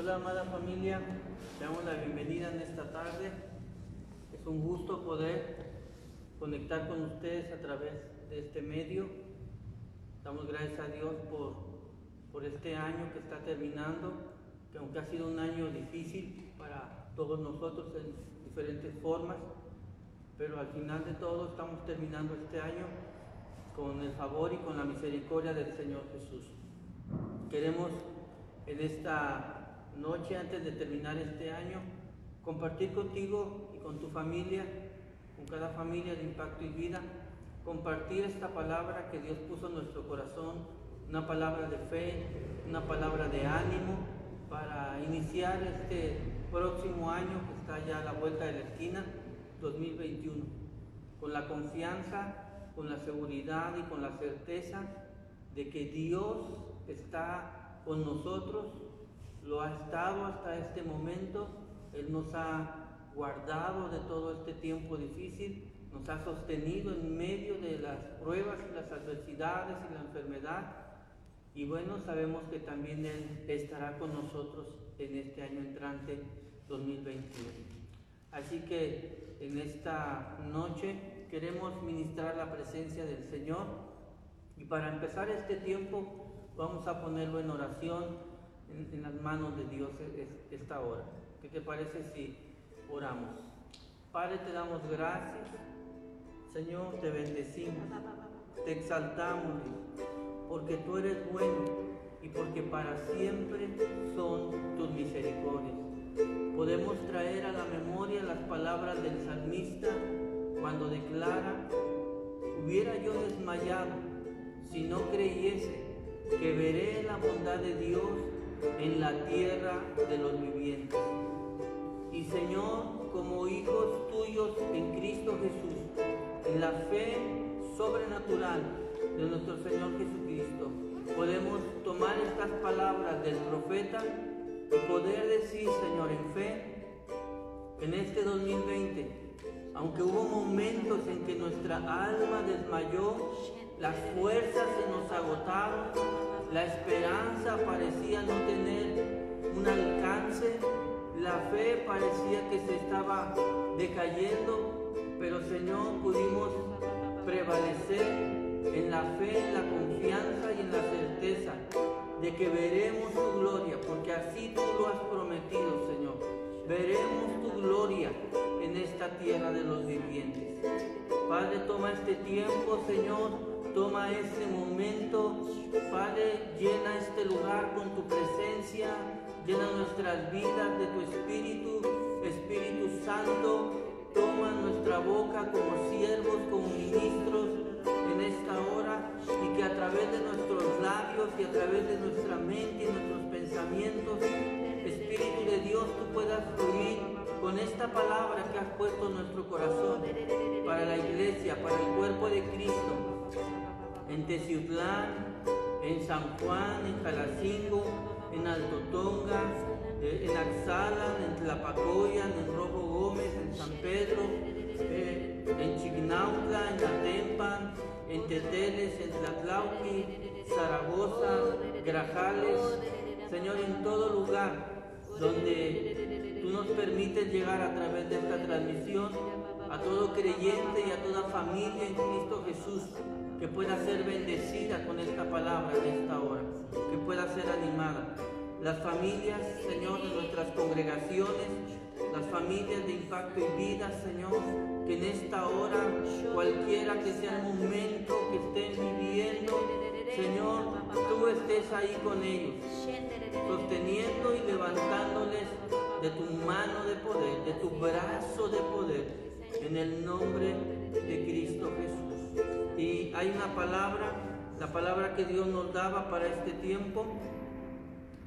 Hola amada familia, te damos la bienvenida en esta tarde. Es un gusto poder conectar con ustedes a través de este medio. Damos gracias a Dios por, por este año que está terminando, que aunque ha sido un año difícil para todos nosotros en diferentes formas, pero al final de todo estamos terminando este año con el favor y con la misericordia del Señor Jesús. Queremos en esta noche, antes de terminar este año, compartir contigo y con tu familia, con cada familia de impacto y vida, compartir esta palabra que Dios puso en nuestro corazón, una palabra de fe, una palabra de ánimo para iniciar este próximo año que está ya a la vuelta de la esquina, 2021, con la confianza, con la seguridad y con la certeza de que Dios está con nosotros, lo ha estado hasta este momento, Él nos ha guardado de todo este tiempo difícil, nos ha sostenido en medio de las pruebas y las adversidades y la enfermedad. Y bueno, sabemos que también Él estará con nosotros en este año entrante 2021. Así que en esta noche queremos ministrar la presencia del Señor y para empezar este tiempo vamos a ponerlo en oración en, las manos de Dios esta hora. ¿Qué te parece si oramos? Padre, te damos gracias. Señor, te bendecimos, te exaltamos, porque tú eres bueno y porque para siempre son tus misericordias. Podemos traer a la memoria las palabras del salmista cuando declara, hubiera yo desmayado si no creyese que veré la bondad de Dios en la tierra de los vivientes. Y Señor, como hijos tuyos en Cristo Jesús, en la fe sobrenatural de nuestro Señor Jesucristo, podemos tomar estas palabras del profeta y poder decir, Señor, en fe, en este 2020, aunque hubo momentos en que nuestra alma desmayó, las fuerzas se nos agotaron, la esperanza parecía no tener un alcance, la fe parecía que se estaba decayendo, pero Señor pudimos prevalecer en la fe, en la confianza y en la certeza de que veremos tu gloria, porque así tú lo has prometido, Señor. Veremos tu gloria en esta tierra de los vivientes. Padre, toma este tiempo, Señor, Toma este momento, Padre, llena este lugar con tu presencia, llena nuestras vidas de tu Espíritu, Espíritu Santo, toma nuestra boca como siervos, como ministros en esta hora y que a través de nuestros labios y a través de nuestra mente y nuestros pensamientos, Espíritu de Dios, tú puedas fluir con esta palabra que has puesto en nuestro corazón para la iglesia, para el cuerpo de Cristo en Teciutlán, en San Juan, en Calacingo, en Alto Tonga, eh, en Axala, en Tlapacoyan, en Rojo Gómez, en San Pedro, eh, en Chignautla, en Atempan, en Teteles, en Tlatlauqui, Zaragoza, Grajales, Señor, en todo lugar donde tú nos permites llegar a través de esta transmisión a todo creyente y a toda familia en Cristo Jesús que pueda ser bendecida con esta palabra en esta hora, que pueda ser animada. Las familias, Señor, de nuestras congregaciones, las familias de impacto y vida, Señor, que en esta hora, cualquiera que sea el momento que estén viviendo, Señor, tú estés ahí con ellos, sosteniendo y levantándoles de tu mano de poder, de tu brazo de poder, en el nombre de Cristo Jesús. Y hay una palabra, la palabra que Dios nos daba para este tiempo.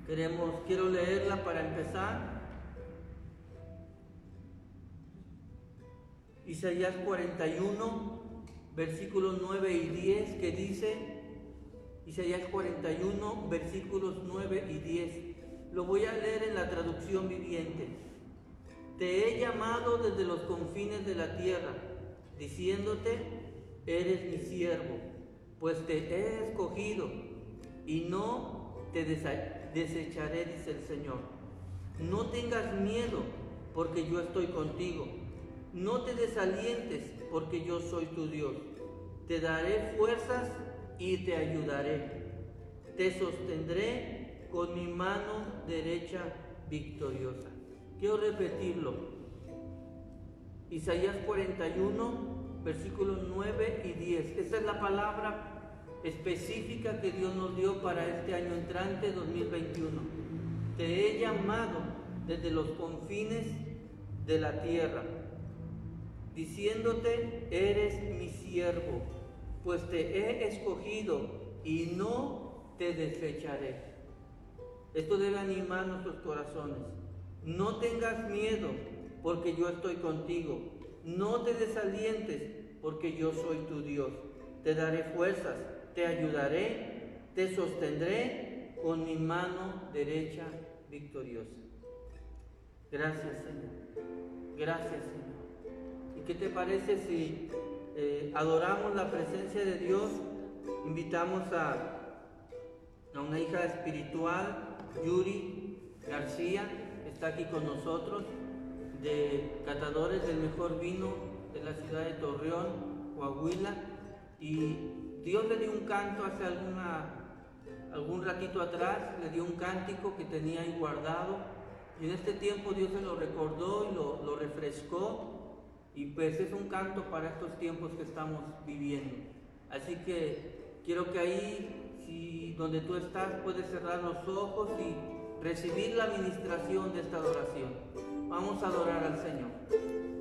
Queremos, quiero leerla para empezar. Isaías 41, versículos 9 y 10, que dice, Isaías 41, versículos 9 y 10. Lo voy a leer en la traducción viviente. Te he llamado desde los confines de la tierra, diciéndote, eres mi siervo, pues te he escogido y no te desecharé, dice el Señor. No tengas miedo, porque yo estoy contigo. No te desalientes, porque yo soy tu Dios. Te daré fuerzas y te ayudaré. Te sostendré con mi mano derecha victoriosa. Quiero repetirlo. Isaías 41, versículos 9 y 10. Esa es la palabra específica que Dios nos dio para este año entrante 2021. Te he llamado desde los confines de la tierra, diciéndote, eres mi siervo, pues te he escogido y no te desecharé. Esto debe animar nuestros corazones. No tengas miedo, porque yo estoy contigo. No te desalientes, porque yo soy tu Dios. Te daré fuerzas, te ayudaré, te sostendré con mi mano derecha victoriosa. Gracias, Señor. Gracias, Señor. ¿Y qué te parece si eh, adoramos la presencia de Dios? Invitamos a, a una hija espiritual, Yuri García, está aquí con nosotros, de catadores del mejor vino de la ciudad de Torreón, Coahuila, y Dios le dio un canto hace alguna, algún ratito atrás, le dio un cántico que tenía ahí guardado, y en este tiempo Dios se lo recordó y lo, lo refrescó, y pues es un canto para estos tiempos que estamos viviendo. Así que quiero que ahí, donde tú estás, puedes cerrar los ojos y recibir la administración de esta adoración. Vamos a adorar al Señor.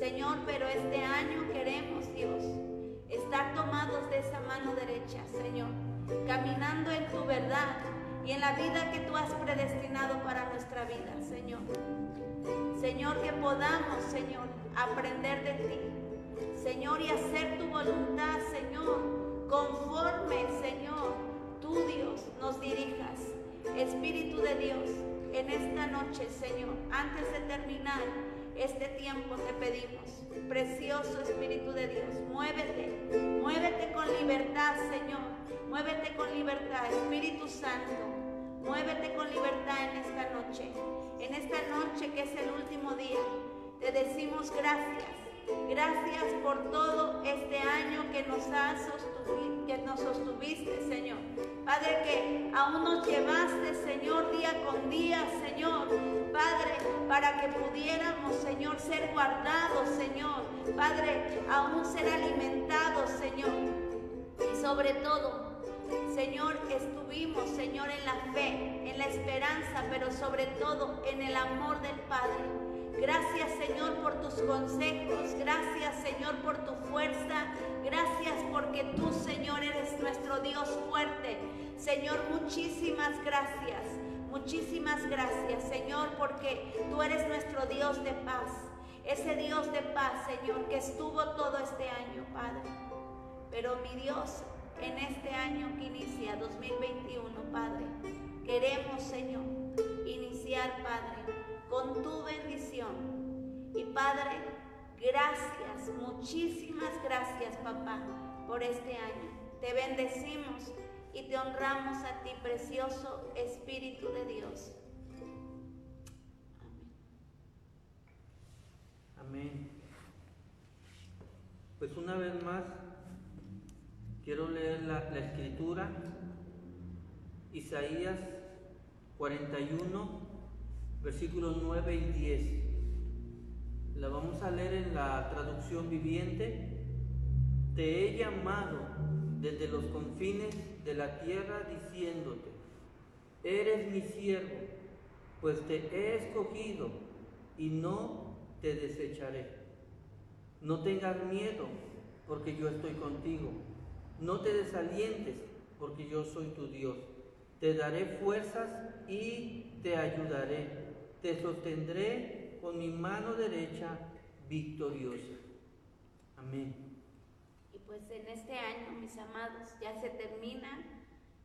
Señor, pero este año queremos, Dios, estar tomados de esa mano derecha, Señor, caminando en tu verdad y en la vida que tú has predestinado para nuestra vida, Señor. Señor, que podamos, Señor, aprender de ti, Señor, y hacer tu voluntad, Señor, conforme, Señor, tú, Dios, nos dirijas. Espíritu de Dios, en esta noche, Señor, antes de terminar, este tiempo te pedimos, precioso Espíritu de Dios, muévete, muévete con libertad, Señor, muévete con libertad, Espíritu Santo, muévete con libertad en esta noche, en esta noche que es el último día. Te decimos gracias, gracias por todo este año que nos has que nos sostuviste, Señor. Padre, que aún nos llevaste, Señor, día con día, Señor. Padre, para que pudiéramos, Señor, ser guardados, Señor. Padre, aún ser alimentados, Señor. Y sobre todo, Señor, estuvimos, Señor, en la fe, en la esperanza, pero sobre todo en el amor del Padre. Gracias Señor por tus consejos. Gracias Señor por tu fuerza. Gracias porque tú Señor eres nuestro Dios fuerte. Señor, muchísimas gracias. Muchísimas gracias Señor porque tú eres nuestro Dios de paz. Ese Dios de paz Señor que estuvo todo este año Padre. Pero mi Dios en este año que inicia 2021 Padre. Queremos Señor iniciar Padre con tu bendición. Y Padre, gracias, muchísimas gracias, papá, por este año. Te bendecimos y te honramos a ti, precioso Espíritu de Dios. Amén. Pues una vez más, quiero leer la, la escritura, Isaías 41, versículos 9 y 10. La vamos a leer en la traducción viviente. Te he llamado desde los confines de la tierra diciéndote, eres mi siervo, pues te he escogido y no te desecharé. No tengas miedo, porque yo estoy contigo. No te desalientes, porque yo soy tu Dios. Te daré fuerzas y te ayudaré te sostendré con mi mano derecha victoriosa. Amén. Y pues en este año, mis amados, ya se termina.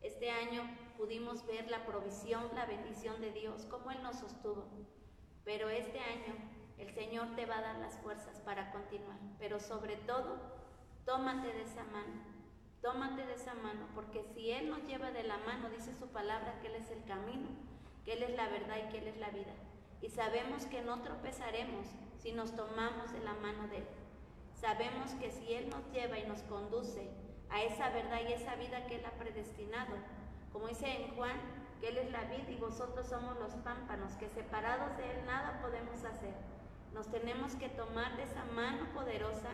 Este año pudimos ver la provisión, la bendición de Dios, cómo Él nos sostuvo. Pero este año el Señor te va a dar las fuerzas para continuar. Pero sobre todo, tómate de esa mano. Tómate de esa mano, porque si Él nos lleva de la mano, dice su palabra que Él es el camino, que Él es la verdad y que Él es la vida. Y sabemos que no tropezaremos si nos tomamos de la mano de Él. Sabemos que si Él nos lleva y nos conduce a esa verdad y esa vida que Él ha predestinado, como dice en Juan, que Él es la vida y vosotros somos los pámpanos, que separados de Él nada podemos hacer. Nos tenemos que tomar de esa mano poderosa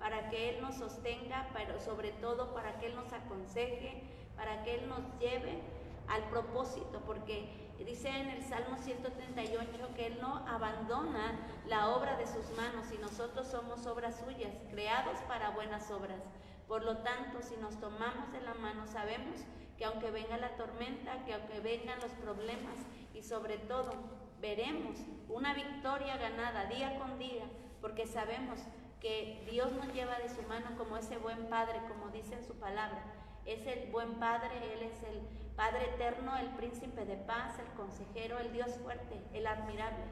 para que Él nos sostenga, pero sobre todo para que Él nos aconseje, para que Él nos lleve al propósito, porque dice en el Salmo 138 que Él no abandona la obra de sus manos y nosotros somos obras suyas, creados para buenas obras. Por lo tanto, si nos tomamos de la mano, sabemos que aunque venga la tormenta, que aunque vengan los problemas y sobre todo veremos una victoria ganada día con día, porque sabemos que Dios nos lleva de su mano como ese buen Padre, como dice en su palabra. Es el buen Padre, Él es el Padre eterno, el príncipe de paz, el consejero, el Dios fuerte, el admirable.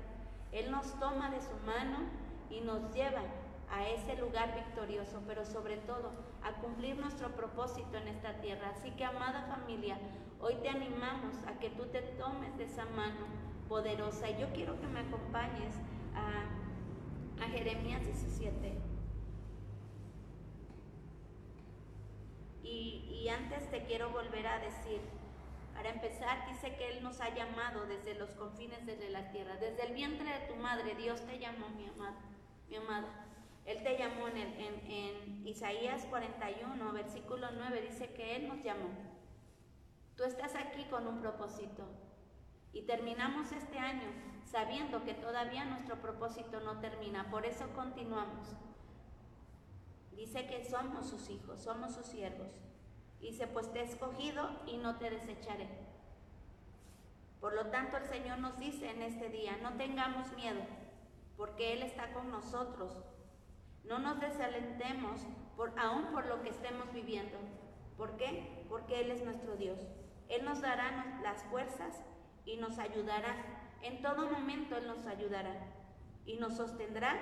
Él nos toma de su mano y nos lleva a ese lugar victorioso, pero sobre todo a cumplir nuestro propósito en esta tierra. Así que, amada familia, hoy te animamos a que tú te tomes de esa mano poderosa. Y yo quiero que me acompañes a, Jeremías 17. Y, y antes te quiero volver a decir, para empezar, dice que Él nos ha llamado desde los confines de la tierra. Desde el vientre de tu madre, Dios te llamó, mi amada. Mi amada. Él te llamó en, en, Isaías 41, versículo 9, dice que Él nos llamó. Tú estás aquí con un propósito. Y terminamos este año sabiendo que todavía nuestro propósito no termina. Por eso continuamos. Dice que somos sus hijos, somos sus siervos. Dice, pues te he escogido y no te desecharé. Por lo tanto, el Señor nos dice en este día, no tengamos miedo, porque Él está con nosotros. No nos desalentemos por, aún por lo que estemos viviendo. ¿Por qué? Porque Él es nuestro Dios. Él nos dará las fuerzas y nos ayudará. En todo momento Él nos ayudará y nos sostendrá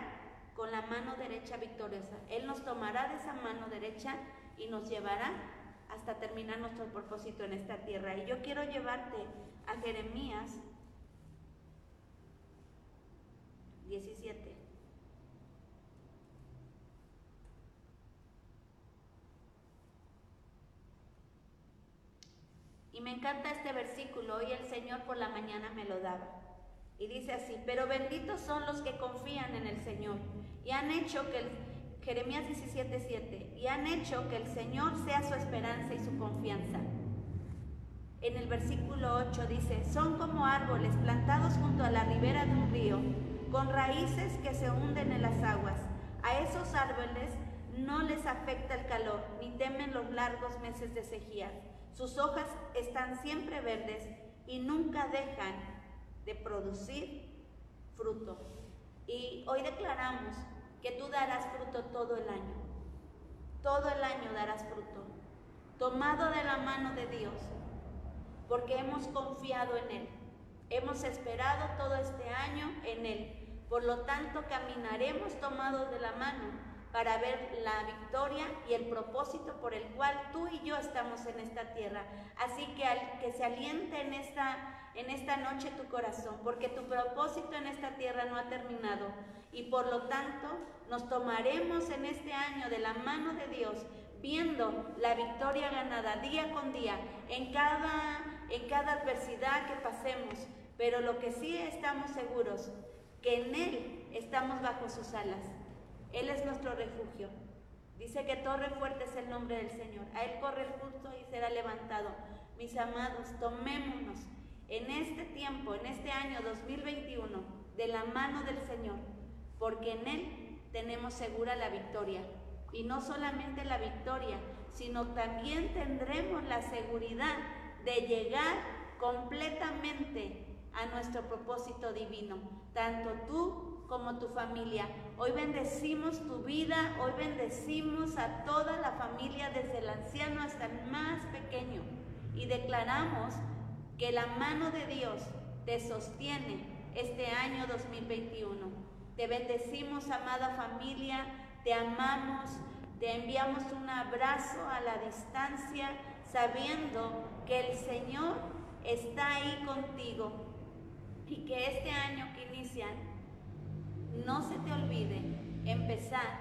con la mano derecha victoriosa. Él nos tomará de esa mano derecha y nos llevará hasta terminar nuestro propósito en esta tierra. Y yo quiero llevarte a Jeremías 17. Y me encanta este versículo, hoy el Señor por la mañana me lo daba. Y dice así, pero benditos son los que confían en el Señor y han hecho que el, Jeremías 17:7, y han hecho que el Señor sea su esperanza y su confianza. En el versículo 8 dice, son como árboles plantados junto a la ribera de un río, con raíces que se hunden en las aguas. A esos árboles no les afecta el calor, ni temen los largos meses de sequía. Sus hojas están siempre verdes y nunca dejan de producir fruto. Y hoy declaramos que tú darás fruto todo el año. Todo el año darás fruto, tomado de la mano de Dios, porque hemos confiado en Él. Hemos esperado todo este año en Él. Por lo tanto, caminaremos tomados de la mano para ver la victoria y el propósito por el cual tú y yo estamos en esta tierra. Así que al que se aliente en esta, en esta noche tu corazón, porque tu propósito en esta tierra no ha terminado y por lo tanto nos tomaremos en este año de la mano de Dios, viendo la victoria ganada día con día en cada, en cada adversidad que pasemos. Pero lo que sí estamos seguros, que en Él estamos bajo sus alas. Él es nuestro refugio. Dice que torre fuerte es el nombre del Señor. A Él corre el justo y será levantado. Mis amados, tomémonos en este tiempo, en este año 2021, de la mano del Señor porque en Él tenemos segura la victoria. Y no solamente la victoria, sino también tendremos la seguridad de llegar completamente a nuestro propósito divino, tanto tú como tu familia. Hoy bendecimos tu vida, hoy bendecimos a toda la familia, desde el anciano hasta el más pequeño, y declaramos que la mano de Dios te sostiene este año 2021. Te bendecimos, amada familia, te amamos, te enviamos un abrazo a la distancia, sabiendo que el Señor está ahí contigo y que este año que inician, no se te olvide empezar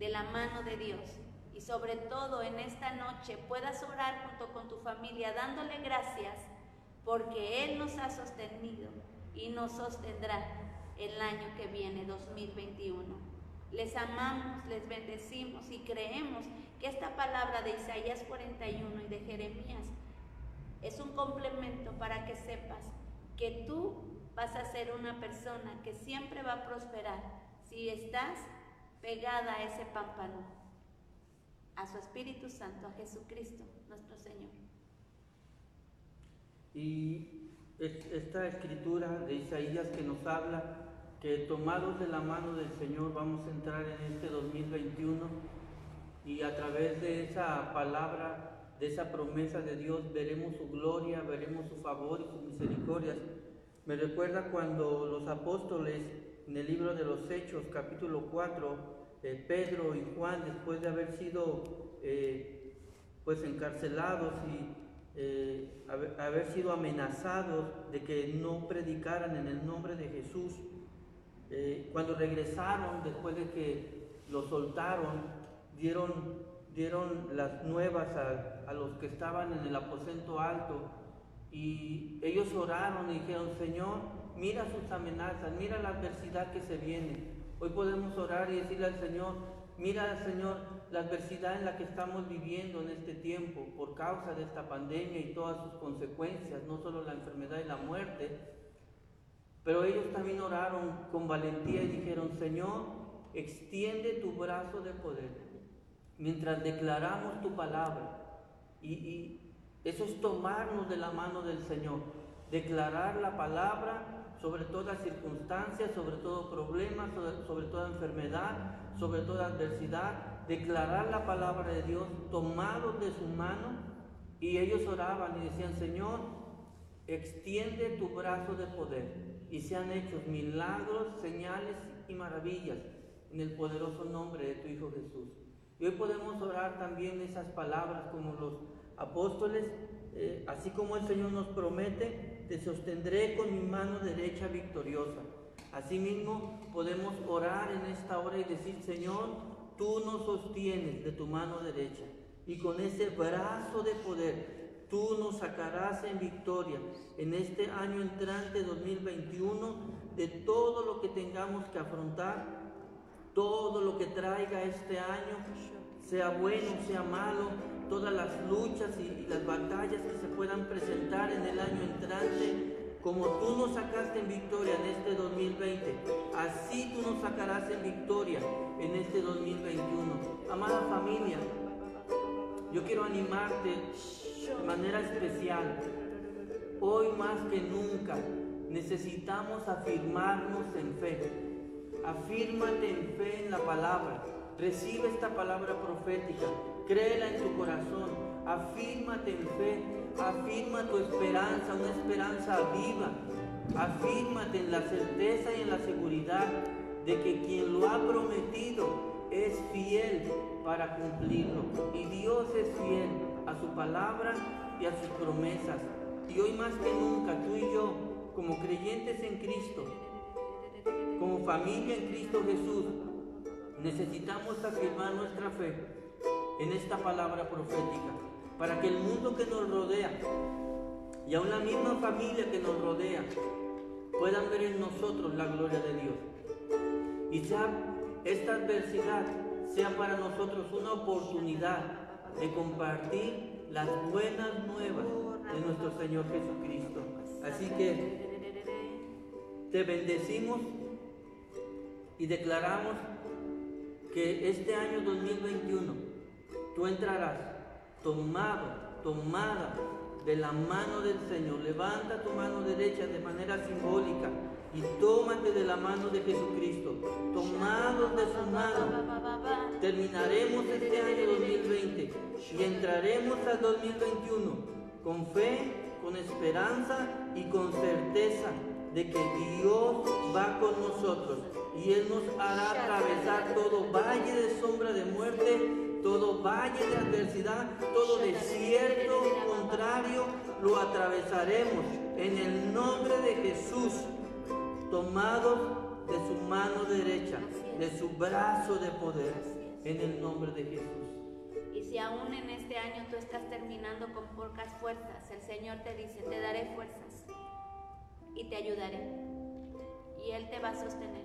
de la mano de Dios. Y sobre todo en esta noche puedas orar junto con tu familia dándole gracias porque Él nos ha sostenido y nos sostendrá el año que viene, 2021. Les amamos, les bendecimos y creemos que esta palabra de Isaías 41 y de Jeremías es un complemento para que sepas que tú vas a ser una persona que siempre va a prosperar si estás pegada a ese pámpano, a su Espíritu Santo, a Jesucristo, nuestro Señor. Y esta escritura de Isaías que nos habla que tomados de la mano del Señor vamos a entrar en este 2021 y a través de esa palabra, de esa promesa de Dios, veremos su gloria, veremos su favor y sus misericordias. Me recuerda cuando los apóstoles en el libro de los Hechos, capítulo 4, eh, Pedro y Juan, después de haber sido eh, pues encarcelados y eh, haber, sido amenazados de que no predicaran en el nombre de Jesús, cuando regresaron, después de que lo soltaron, dieron, dieron las nuevas a, a los que estaban en el aposento alto y ellos oraron y dijeron, Señor, mira sus amenazas, mira la adversidad que se viene. Hoy podemos orar y decirle al Señor, mira Señor la adversidad en la que estamos viviendo en este tiempo por causa de esta pandemia y todas sus consecuencias, no solo la enfermedad y la muerte, pero ellos también oraron con valentía y dijeron, Señor, extiende tu brazo de poder mientras declaramos tu palabra. Y, y, eso es tomarnos de la mano del Señor, declarar la palabra sobre toda circunstancia, sobre todo problema, sobre, toda enfermedad, sobre toda adversidad, declarar la palabra de Dios tomados de su mano. Y ellos oraban y decían, Señor, extiende tu brazo de poder. Y se han hecho milagros, señales y maravillas en el poderoso nombre de tu Hijo Jesús. Y hoy podemos orar también esas palabras como los apóstoles, eh, así como el Señor nos promete, te sostendré con mi mano derecha victoriosa. Asimismo, podemos orar en esta hora y decir, Señor, tú nos sostienes de tu mano derecha y con ese brazo de poder, tú nos sacarás en victoria en este año entrante 2021 de todo lo que tengamos que afrontar, todo lo que traiga este año, sea bueno, sea malo, todas las luchas y, las batallas que se puedan presentar en el año entrante, como tú nos sacaste en victoria en este 2020, así tú nos sacarás en victoria en este 2021. Amada familia, yo quiero animarte de manera especial. Hoy más que nunca necesitamos afirmarnos en fe. Afírmate en fe en la palabra. Recibe esta palabra profética créela en tu corazón, afírmate en fe, afirma tu esperanza, una esperanza viva, afírmate en la certeza y en la seguridad de que quien lo ha prometido es fiel para cumplirlo. Y Dios es fiel a su palabra y a sus promesas. Y hoy más que nunca, tú y yo, como creyentes en Cristo, como familia en Cristo Jesús, necesitamos afirmar nuestra fe en esta palabra profética, para que el mundo que nos rodea y aún la misma familia que nos rodea puedan ver en nosotros la gloria de Dios. Y ya esta adversidad sea para nosotros una oportunidad de compartir las buenas nuevas de nuestro Señor Jesucristo. Así que te bendecimos y declaramos que este año 2021 tú entrarás tomado, tomada de la mano del Señor. Levanta tu mano derecha de manera simbólica y tómate de la mano de Jesucristo. Tomados de su mano, terminaremos este año 2020 y entraremos al 2021 con fe, con esperanza y con certeza de que Dios va con nosotros y Él nos hará atravesar todo valle de sombra de muerte todo valle de adversidad, todo desierto contrario, lo atravesaremos en el nombre de Jesús, tomados de su mano derecha, de su brazo de poder, en el nombre de Jesús. Y si aún en este año tú estás terminando con pocas fuerzas, el Señor te dice, te daré fuerzas y te ayudaré. Y Él te va a sostener.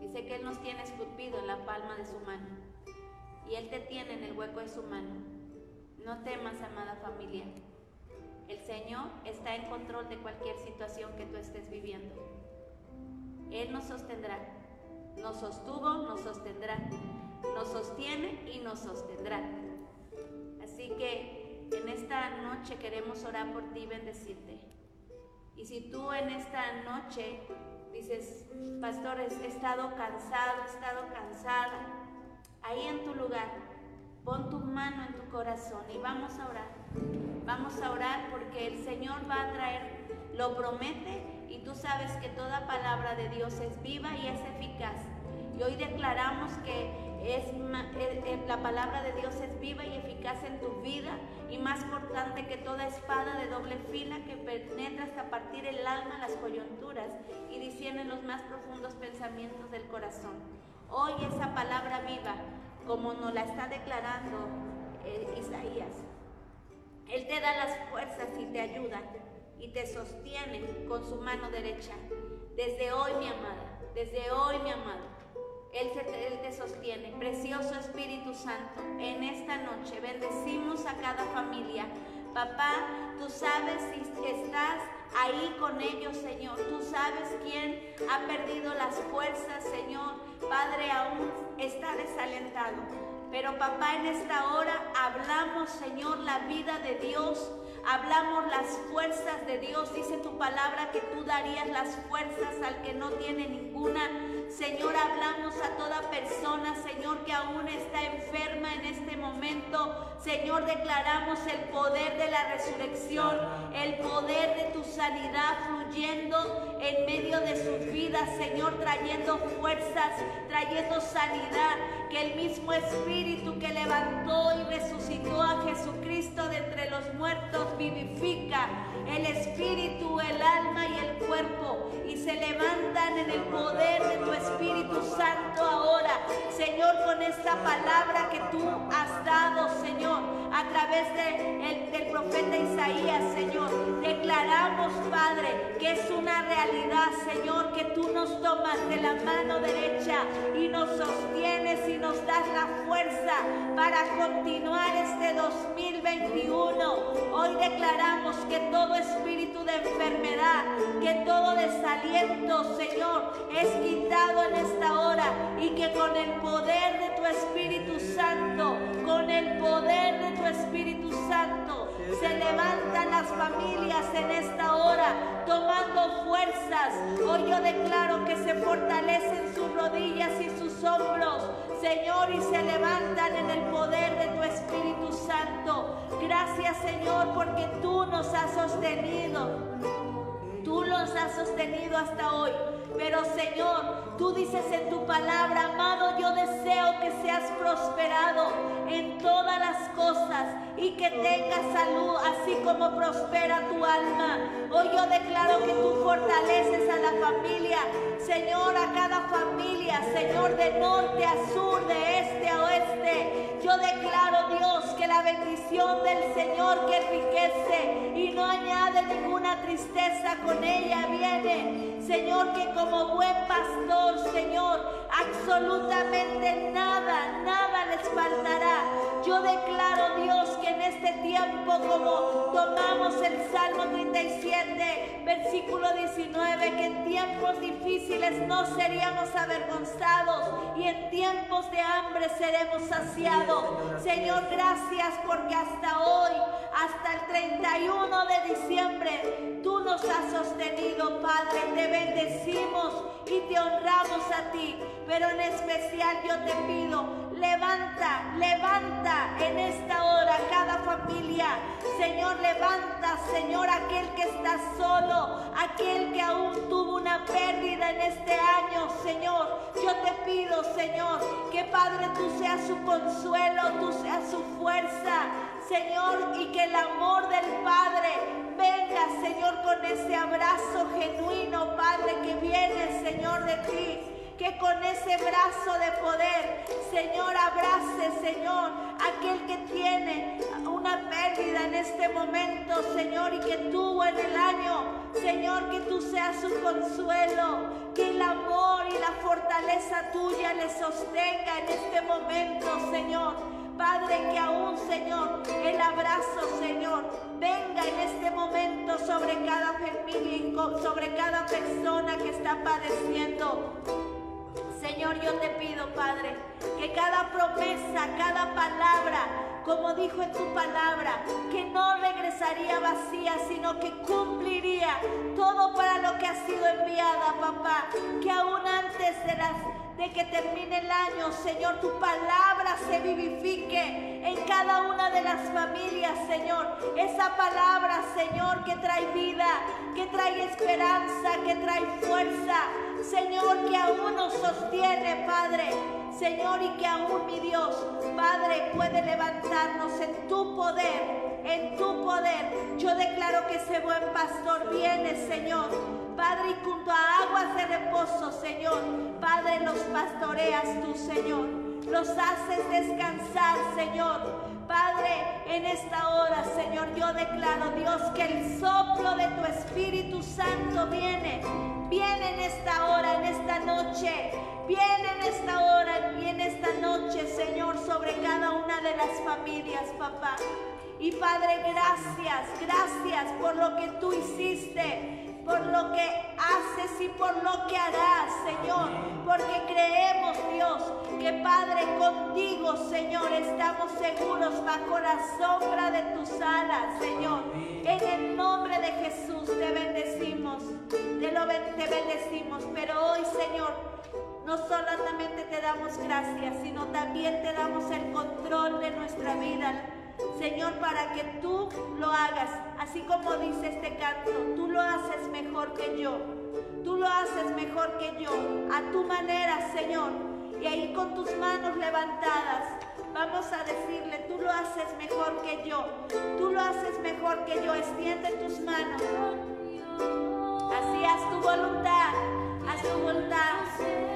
Dice que Él nos tiene esculpido en la palma de su mano y Él te tiene en el hueco de su mano. No temas, amada familia. El Señor está en control de cualquier situación que tú estés viviendo. Él nos sostendrá. Nos sostuvo, nos sostendrá. Nos sostiene y nos sostendrá. Así que en esta noche queremos orar por ti y bendecirte. Y si tú en esta noche dices, pastor, he estado cansado, he estado cansada, ahí en tu lugar, pon tu mano en tu corazón y vamos a orar. Vamos a orar porque el Señor va a traer, lo promete Y tú sabes que toda palabra de Dios es viva y es eficaz. Y hoy declaramos que es, la palabra de Dios es viva y eficaz en tu vida y más cortante que toda espada de doble fila que penetra hasta partir el alma, las coyunturas y discierne los más profundos pensamientos del corazón. Hoy esa palabra viva, como nos la está declarando eh, Isaías, Él te da las fuerzas y te ayuda y te sostiene con su mano derecha. Desde hoy, mi amada, desde hoy, mi amado, él te, sostiene. Precioso Espíritu Santo, en esta noche bendecimos a cada familia. Papá, tú sabes si estás ahí con ellos, Señor. Tú sabes quién ha perdido las fuerzas, Señor. Padre, aún está desalentado. Pero papá, en esta hora hablamos, Señor, la vida de Dios. Hablamos las fuerzas de Dios. Dice tu palabra que tú darías las fuerzas al que no tiene ninguna. Señor, hablamos a toda persona, Señor, que aún está enferma en este momento. Señor, declaramos el poder de la resurrección, el poder de tu sanidad fluyendo en medio de sus vidas, Señor, trayendo fuerzas, trayendo sanidad. Que el mismo Espíritu que levantó y resucitó a Jesucristo de entre los muertos vivifica el Espíritu, el alma y el cuerpo y se en el poder de tu Espíritu Santo ahora. Señor, con esta palabra que tú has dado, Señor, a través de del profeta Isaías, Señor, declaramos, Padre, que es una realidad, Señor, que tú nos tomas de la mano derecha y nos sostienes y nos das la fuerza para continuar este 2021. Hoy declaramos que todo espíritu de enfermedad, que todo desaliento, Señor, es quitado en esta hora y que con el poder de tu Espíritu Santo, con el poder de tu Espíritu Santo, se levantan las familias en esta hora tomando fuerzas. Hoy yo declaro que se fortalecen sus rodillas y sus hombros, Señor, y se levantan en el poder de tu Espíritu Santo. Gracias, Señor, porque tú nos has sostenido. Tú los has sostenido hasta hoy. Pero Señor, tú dices en tu palabra, amado, yo deseo que seas prosperado en y que tengas salud, así como prospera tu alma. Hoy yo declaro que tú fortaleces a la familia, Señor, a cada familia, Señor, de norte a sur, de este a oeste. Yo declaro, Dios, que la bendición del Señor que enriquece y no añade ninguna tristeza con ella viene. Señor, que como buen pastor, Señor, absolutamente nada, nada les faltará. Yo declaro, Dios, que en este tiempo, como tomamos el Salmo 37, versículo 19, que en tiempos difíciles no seríamos avergonzados y en tiempos de hambre seremos saciados. Señor, gracias porque hasta hoy, hasta el 31 de diciembre, tú nos has sostenido, Padre. Te bendecimos y te honramos a ti. Pero en especial yo te pido, levanta, levanta en esta hora cada familia. Señor, levanta, Señor, aquel que está solo, aquel que aún tuvo Señor. Yo te pido, Señor, que Padre tú seas su consuelo, tú seas su fuerza, Señor, y que el amor del Padre venga, Señor, con ese abrazo genuino, Padre, que viene, Señor, de ti que con ese brazo de poder, Señor, abrace, Señor, aquel que tiene una pérdida en este momento, Señor, y que tuvo en el año, Señor, que tú seas su consuelo, que el amor y la fortaleza tuya le sostenga en este momento, Señor. Padre, que aún, Señor, el abrazo, Señor, venga en este momento sobre cada familia y sobre cada persona que está padeciendo Señor, yo te pido, Padre, que cada promesa, cada palabra, como dijo en tu palabra, que no regresaría vacía, sino que cumpliría todo para lo que ha sido enviada, papá. Que aún antes de, de que termine el año, Señor, tu palabra se vivifique en cada de las familias, Señor. Esa palabra, Señor, que trae vida, que trae esperanza, que trae fuerza. Señor, que aún nos sostiene, Padre. Señor, y que aún mi Dios, Padre, puede levantarnos en tu poder, en tu poder. Yo declaro que ese buen pastor viene, Señor. Padre, y junto a aguas de reposo, Señor. Padre, los pastoreas tú, Señor. Los haces descansar, Señor. Padre, en esta hora, Señor, yo declaro, Dios, que el soplo de tu Espíritu Santo viene. Viene en esta hora, en esta noche. Viene en esta hora y en esta noche, Señor, sobre cada una de las familias, papá. Y Padre, gracias, gracias por lo que tú hiciste por lo que haces y por lo que harás, Señor. Porque creemos, Dios, que Padre, contigo, Señor, estamos seguros bajo la sombra de tus alas, Señor. En el nombre de Jesús te bendecimos, te, lo, te bendecimos. Pero hoy, Señor, no solamente te damos gracias, sino también te damos el control de nuestra vida Señor, para que tú lo hagas, así como dice este canto, tú lo haces mejor que yo. Tú lo haces mejor que yo, a tu manera, Señor. Y ahí con tus manos levantadas, vamos a decirle, tú lo haces mejor que yo. Tú lo haces mejor que yo. Extiende tus manos. Así haz tu voluntad, haz tu voluntad.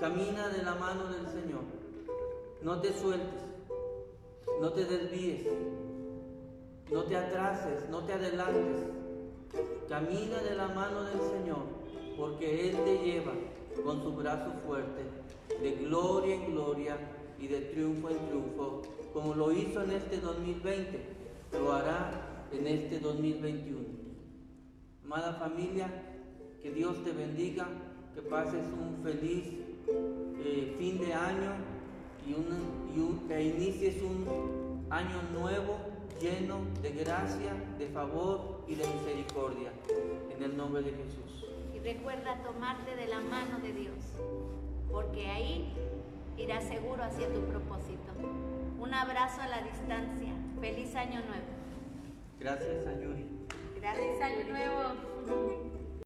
Camina de la mano del Señor. No te sueltes, no te desvíes, no te atrases, no te adelantes. Camina de la mano del Señor, porque Él te lleva con su brazo fuerte de gloria en gloria y de triunfo en triunfo, como lo hizo en este 2020, lo hará en este 2021. Amada familia, que Dios te bendiga, que pases un feliz eh, fin de año y, un, que inicies un año nuevo lleno de gracia, de favor y de misericordia. En el nombre de Jesús. Y recuerda tomarte de la mano de Dios, porque ahí irás seguro hacia tu propósito. Un abrazo a la distancia. Feliz año nuevo. Gracias, Ayuri. Gracias, año nuevo.